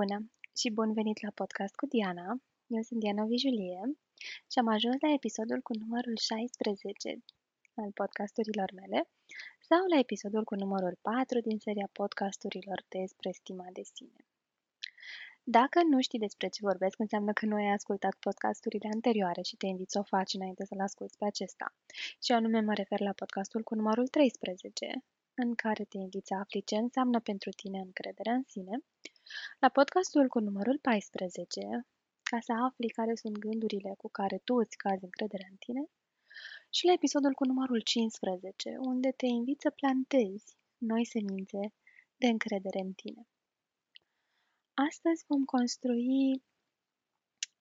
Bună și bun venit la podcast cu Diana. Eu sunt Diana Vijulie și am ajuns la episodul cu numărul 16 al podcasturilor mele sau la episodul cu numărul 4 din seria podcasturilor despre stima de sine. Dacă nu știi despre ce vorbesc, înseamnă că nu ai ascultat podcasturile anterioare și te invit să o faci înainte să-l asculti pe acesta. Și anume mă refer la podcastul cu numărul 13, în care te invit să afli ce înseamnă pentru tine încrederea în sine, la podcastul cu numărul 14, ca să afli care sunt gândurile cu care tu îți cazi încrederea în tine, și la episodul cu numărul 15, unde te invit să plantezi noi semințe de încredere în tine. Astăzi vom construi,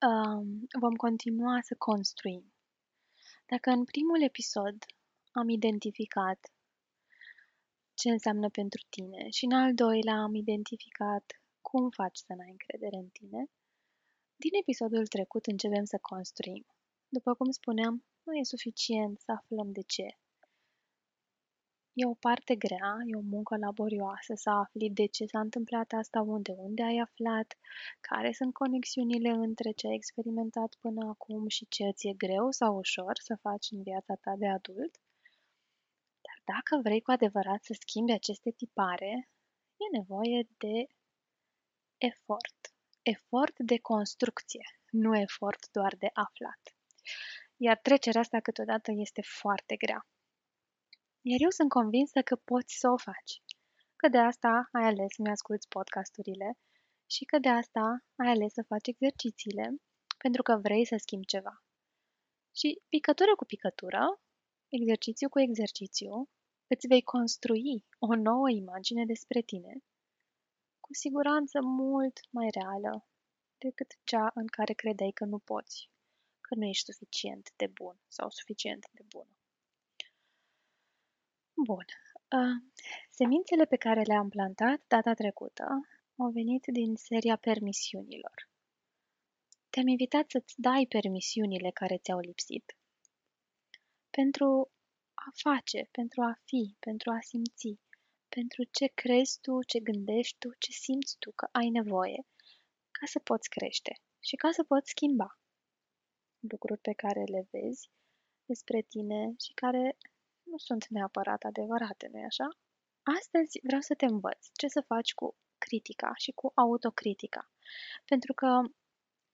um, vom continua să construim. Dacă în primul episod am identificat ce înseamnă pentru tine și în al doilea am identificat cum faci să n-ai încredere în tine, din episodul trecut începem să construim. După cum spuneam, nu e suficient să aflăm de ce. E o parte grea, e o muncă laborioasă să afli de ce s-a întâmplat asta, unde, unde ai aflat, care sunt conexiunile între ce ai experimentat până acum și ce ți e greu sau ușor să faci în viața ta de adult. Dar dacă vrei cu adevărat să schimbi aceste tipare, e nevoie de efort. Efort de construcție, nu efort doar de aflat. Iar trecerea asta câteodată este foarte grea. Iar eu sunt convinsă că poți să o faci. Că de asta ai ales să-mi asculți podcasturile și că de asta ai ales să faci exercițiile pentru că vrei să schimbi ceva. Și picătură cu picătură, exercițiu cu exercițiu, îți vei construi o nouă imagine despre tine cu siguranță mult mai reală decât cea în care credeai că nu poți, că nu ești suficient de bun sau suficient de bună. Bun. Uh, semințele pe care le-am plantat data trecută au venit din seria permisiunilor. Te-am invitat să-ți dai permisiunile care ți-au lipsit pentru a face, pentru a fi, pentru a simți, pentru ce crezi tu, ce gândești tu, ce simți tu că ai nevoie ca să poți crește și ca să poți schimba lucruri pe care le vezi despre tine și care nu sunt neapărat adevărate, nu-i așa? Astăzi vreau să te învăț ce să faci cu critica și cu autocritica, pentru că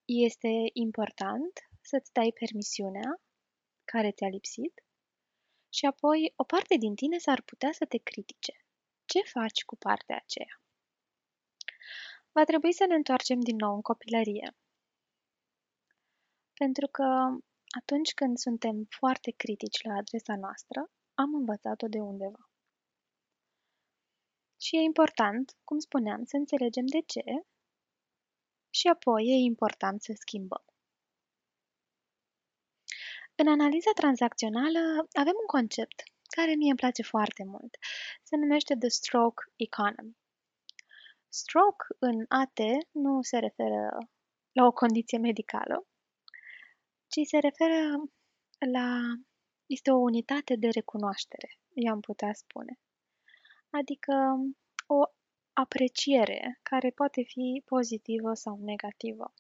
este important să-ți dai permisiunea care ți-a lipsit și apoi o parte din tine s-ar putea să te critique ce faci cu partea aceea? Va trebui să ne întoarcem din nou în copilărie. Pentru că atunci când suntem foarte critici la adresa noastră, am învățat-o de undeva. Și e important, cum spuneam, să înțelegem de ce și apoi e important să schimbăm. În analiza tranzacțională avem un concept care mie îmi place foarte mult. Se numește The Stroke Economy. Stroke în AT nu se referă la o condiție medicală, ci se referă la... este o unitate de recunoaștere, i-am putea spune. Adică o apreciere care poate fi pozitivă sau negativă.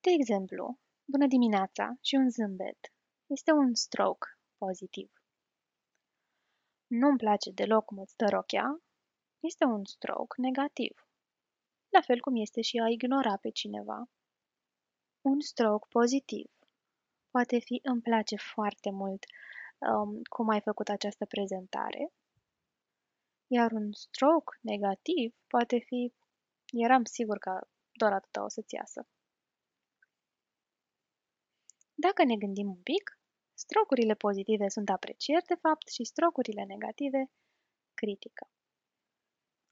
De exemplu, bună dimineața și un zâmbet este un stroke pozitiv. Nu-mi place deloc cum îți dă rochea, este un stroke negativ. La fel cum este și a ignora pe cineva. Un stroke pozitiv poate fi îmi place foarte mult um, cum ai făcut această prezentare, iar un stroke negativ poate fi eram sigur că doar atâta o să-ți iasă. Dacă ne gândim un pic, Strocurile pozitive sunt aprecieri, de fapt, și strocurile negative critică.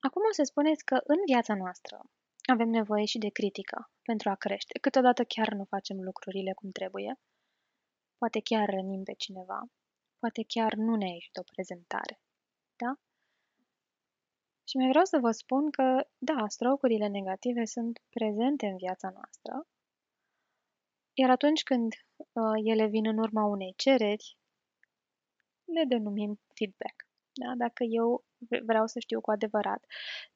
Acum o să spuneți că în viața noastră avem nevoie și de critică pentru a crește. Câteodată chiar nu facem lucrurile cum trebuie. Poate chiar rănim pe cineva. Poate chiar nu ne ieșit o prezentare. Da? Și mai vreau să vă spun că, da, strocurile negative sunt prezente în viața noastră, iar atunci când uh, ele vin în urma unei cereri, le denumim feedback. Da? Dacă eu vreau să știu cu adevărat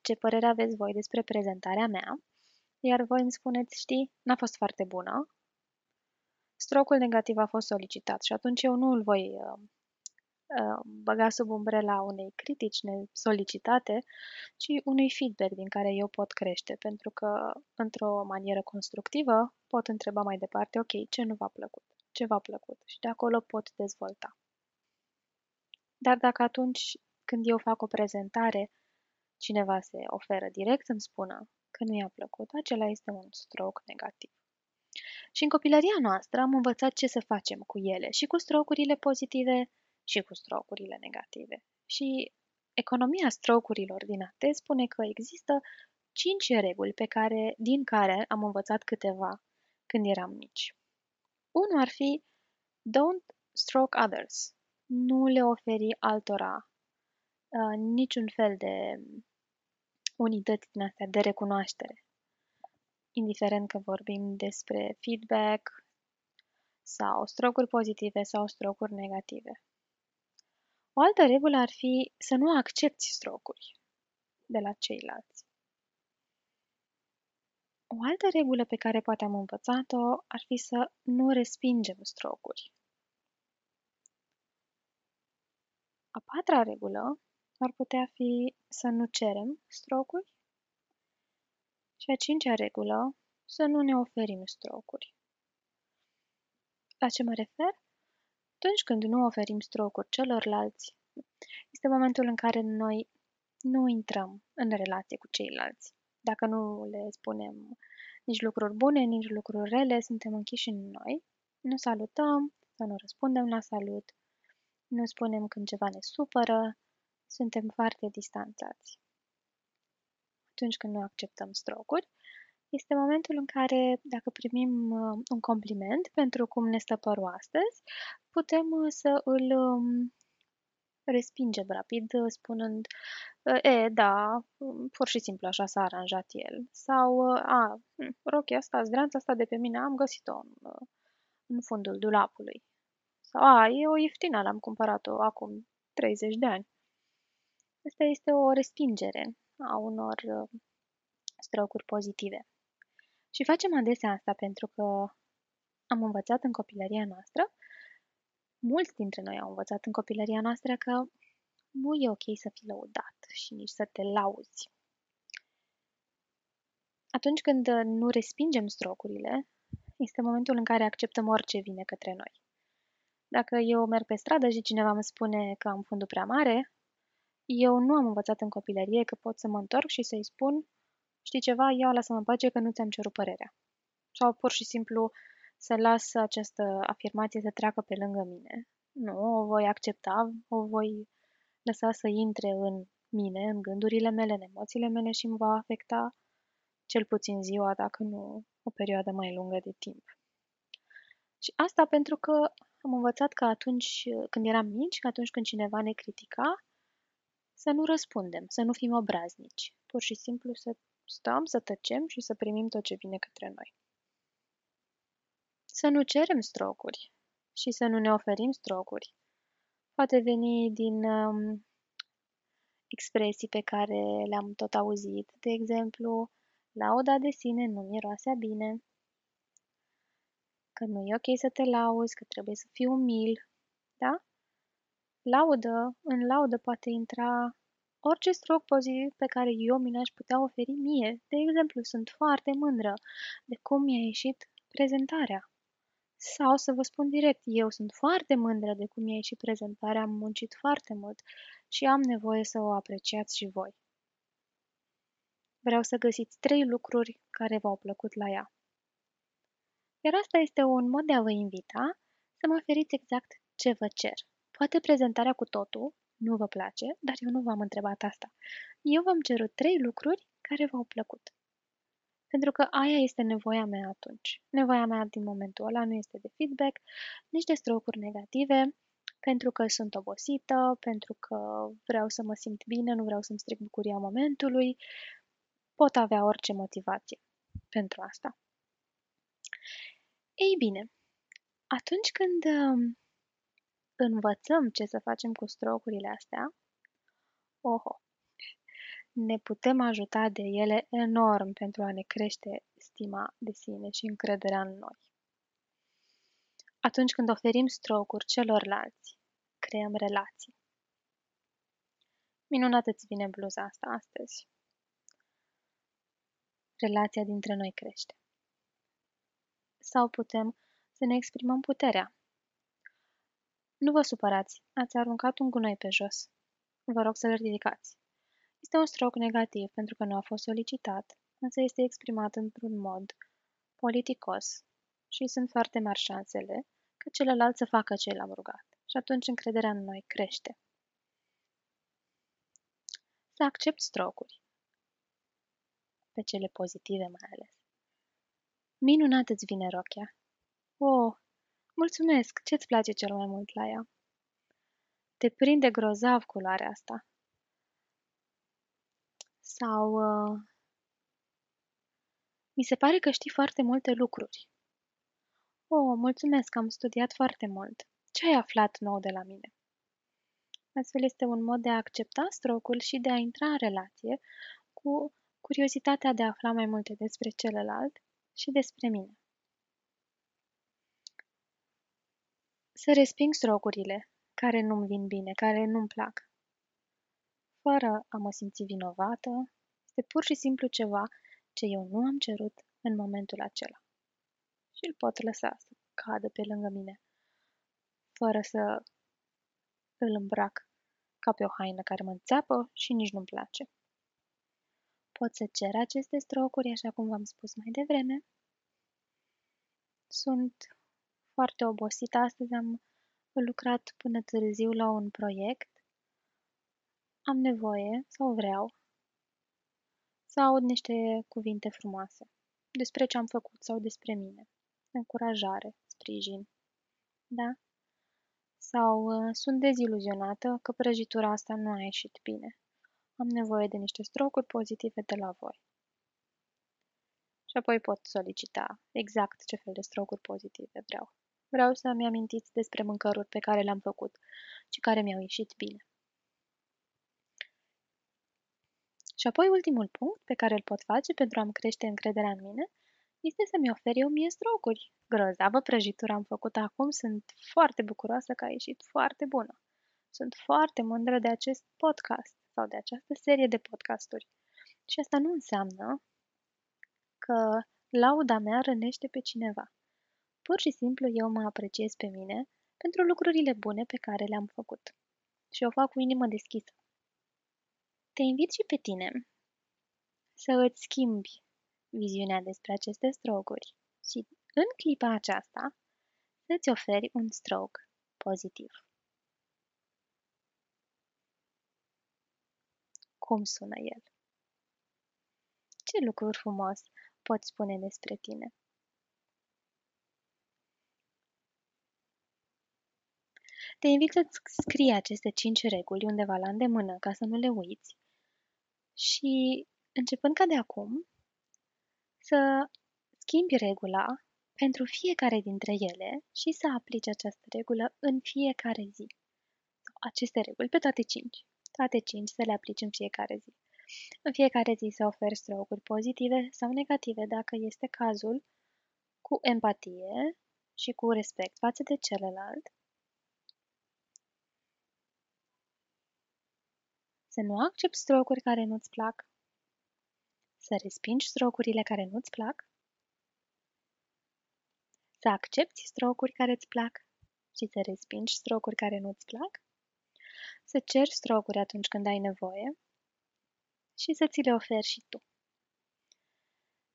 ce părere aveți voi despre prezentarea mea, iar voi îmi spuneți, știi, n-a fost foarte bună, strocul negativ a fost solicitat și atunci eu nu îl voi uh, uh, băga sub umbrela unei critici nesolicitate, ci unui feedback din care eu pot crește, pentru că, într-o manieră constructivă, pot întreba mai departe, ok, ce nu v-a plăcut, ce v-a plăcut și de acolo pot dezvolta. Dar dacă atunci când eu fac o prezentare, cineva se oferă direct să-mi spună că nu i-a plăcut, acela este un stroke negativ. Și în copilăria noastră am învățat ce să facem cu ele, și cu strocurile pozitive, și cu strocurile negative. Și economia strocurilor din AT spune că există cinci reguli pe care, din care am învățat câteva când eram mici. Unul ar fi Don't stroke others. Nu le oferi altora uh, niciun fel de unități din astea de recunoaștere. Indiferent că vorbim despre feedback sau strocuri pozitive sau strocuri negative. O altă regulă ar fi să nu accepti strocuri de la ceilalți. O altă regulă pe care poate am învățat-o ar fi să nu respingem strocuri. A patra regulă ar putea fi să nu cerem strocuri și a cincea regulă, să nu ne oferim strocuri. La ce mă refer? Atunci când nu oferim strocuri celorlalți, este momentul în care noi nu intrăm în relație cu ceilalți. Dacă nu le spunem nici lucruri bune, nici lucruri rele, suntem închiși în noi, nu salutăm, să nu răspundem la salut, nu spunem când ceva ne supără, suntem foarte distanțați. Atunci când nu acceptăm strocuri, este momentul în care, dacă primim uh, un compliment pentru cum ne stă părul astăzi, putem uh, să îl um, respingem rapid, uh, spunând, e, da, um, pur și simplu așa s-a aranjat el. Sau, a, hm, rochia asta, zdranța asta de pe mine, am găsit-o în, în fundul dulapului. Sau, a, e o ieftină, l-am cumpărat-o acum 30 de ani. Asta este o respingere a unor strocuri pozitive. Și facem adesea asta pentru că am învățat în copilăria noastră, mulți dintre noi au învățat în copilăria noastră că nu e ok să fii lăudat și nici să te lauzi. Atunci când nu respingem strocurile, este momentul în care acceptăm orice vine către noi. Dacă eu merg pe stradă și cineva îmi spune că am fundul prea mare, eu nu am învățat în copilărie că pot să mă întorc și să-i spun știi ceva, ia lasă-mă în pace că nu ți-am cerut părerea. Sau pur și simplu să las această afirmație să treacă pe lângă mine. Nu, o voi accepta, o voi lăsa să intre în mine, în gândurile mele, în emoțiile mele și îmi va afecta cel puțin ziua, dacă nu o perioadă mai lungă de timp. Și asta pentru că am învățat că atunci când eram mici, că atunci când cineva ne critica, să nu răspundem, să nu fim obraznici. Pur și simplu să stăm, să tăcem și să primim tot ce vine către noi. Să nu cerem strocuri și să nu ne oferim strocuri. Poate veni din um, expresii pe care le-am tot auzit, de exemplu, lauda de sine nu miroase bine, că nu e ok să te lauzi, că trebuie să fii umil, da? Laudă, în laudă poate intra orice stroc pozitiv pe care eu mi l-aș putea oferi mie. De exemplu, sunt foarte mândră de cum mi-a ieșit prezentarea. Sau să vă spun direct, eu sunt foarte mândră de cum mi-a ieșit prezentarea, am muncit foarte mult și am nevoie să o apreciați și voi. Vreau să găsiți trei lucruri care v-au plăcut la ea. Iar asta este un mod de a vă invita să mă oferiți exact ce vă cer. Poate prezentarea cu totul, nu vă place, dar eu nu v-am întrebat asta. Eu v-am cerut trei lucruri care v-au plăcut. Pentru că aia este nevoia mea atunci. Nevoia mea din momentul ăla nu este de feedback, nici de strocuri negative, pentru că sunt obosită, pentru că vreau să mă simt bine, nu vreau să-mi stric bucuria momentului. Pot avea orice motivație pentru asta. Ei bine, atunci când învățăm ce să facem cu strocurile astea, Oho! Ne putem ajuta de ele enorm pentru a ne crește stima de sine și încrederea în noi. Atunci când oferim strocuri celorlalți, creăm relații. Minunat îți vine bluza asta astăzi. Relația dintre noi crește. Sau putem să ne exprimăm puterea. Nu vă supărați, ați aruncat un gunoi pe jos. Vă rog să-l ridicați. Este un stroc negativ pentru că nu a fost solicitat, însă este exprimat într-un mod politicos și sunt foarte mari șansele ca celălalt să facă ce l-am rugat și atunci încrederea în noi crește. Să accept strocuri, pe cele pozitive mai ales. Minunat îți vine rochia. Oh, mulțumesc! Ce-ți place cel mai mult la ea? Te prinde grozav culoarea asta. Sau... Uh, mi se pare că știi foarte multe lucruri. Oh, mulțumesc, am studiat foarte mult. Ce ai aflat nou de la mine? Astfel este un mod de a accepta strocul și de a intra în relație cu curiozitatea de a afla mai multe despre celălalt și despre mine. Să resping strocurile care nu-mi vin bine, care nu-mi plac. Fără a mă simți vinovată, este pur și simplu ceva ce eu nu am cerut în momentul acela. Și îl pot lăsa să cadă pe lângă mine, fără să îl îmbrac ca pe o haină care mă înțeapă și nici nu-mi place. Pot să cer aceste strocuri, așa cum v-am spus mai devreme. Sunt foarte obosită. Astăzi am lucrat până târziu la un proiect. Am nevoie, sau vreau, să aud niște cuvinte frumoase despre ce am făcut sau despre mine. Încurajare, sprijin. Da? Sau uh, sunt deziluzionată că prăjitura asta nu a ieșit bine. Am nevoie de niște strocuri pozitive de la voi. Și apoi pot solicita exact ce fel de strocuri pozitive vreau. Vreau să-mi amintiți despre mâncăruri pe care le-am făcut și care mi-au ieșit bine. Și apoi ultimul punct pe care îl pot face pentru a-mi crește încrederea în mine este să-mi ofer eu mie strocuri. Grozavă prăjitură am făcut acum, sunt foarte bucuroasă că a ieșit foarte bună. Sunt foarte mândră de acest podcast sau de această serie de podcasturi. Și asta nu înseamnă că lauda mea rănește pe cineva. Pur și simplu eu mă apreciez pe mine pentru lucrurile bune pe care le-am făcut. Și o fac cu inimă deschisă. Te invit și pe tine să îți schimbi viziunea despre aceste stroguri și în clipa aceasta să-ți oferi un stroke pozitiv. Cum sună el? Ce lucruri frumos poți spune despre tine? Te invit să-ți scrii aceste cinci reguli undeva la îndemână ca să nu le uiți și, începând ca de acum, să schimbi regula pentru fiecare dintre ele și să aplici această regulă în fiecare zi. Aceste reguli pe toate cinci. Toate cinci să le aplici în fiecare zi. În fiecare zi să oferi strocuri pozitive sau negative dacă este cazul, cu empatie și cu respect față de celălalt. Să nu accepti strocuri care nu-ți plac. Să respingi strocurile care nu-ți plac. Să accepti strocuri care îți plac și să respingi strocuri care nu-ți plac. Să ceri strocuri atunci când ai nevoie și să ți le oferi și tu.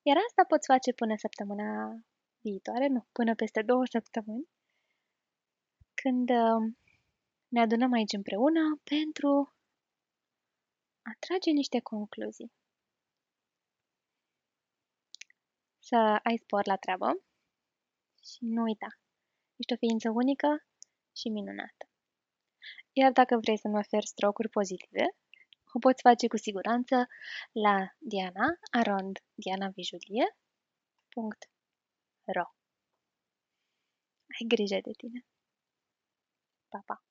Iar asta poți face până săptămâna viitoare, nu, până peste două săptămâni, când uh, ne adunăm aici împreună pentru a trage niște concluzii. Să ai spor la treabă și nu uita, ești o ființă unică și minunată. Iar dacă vrei să-mi oferi strocuri pozitive, o poți face cu siguranță la Diana, arond dianavijulie.ro Ai grijă de tine! Pa, pa!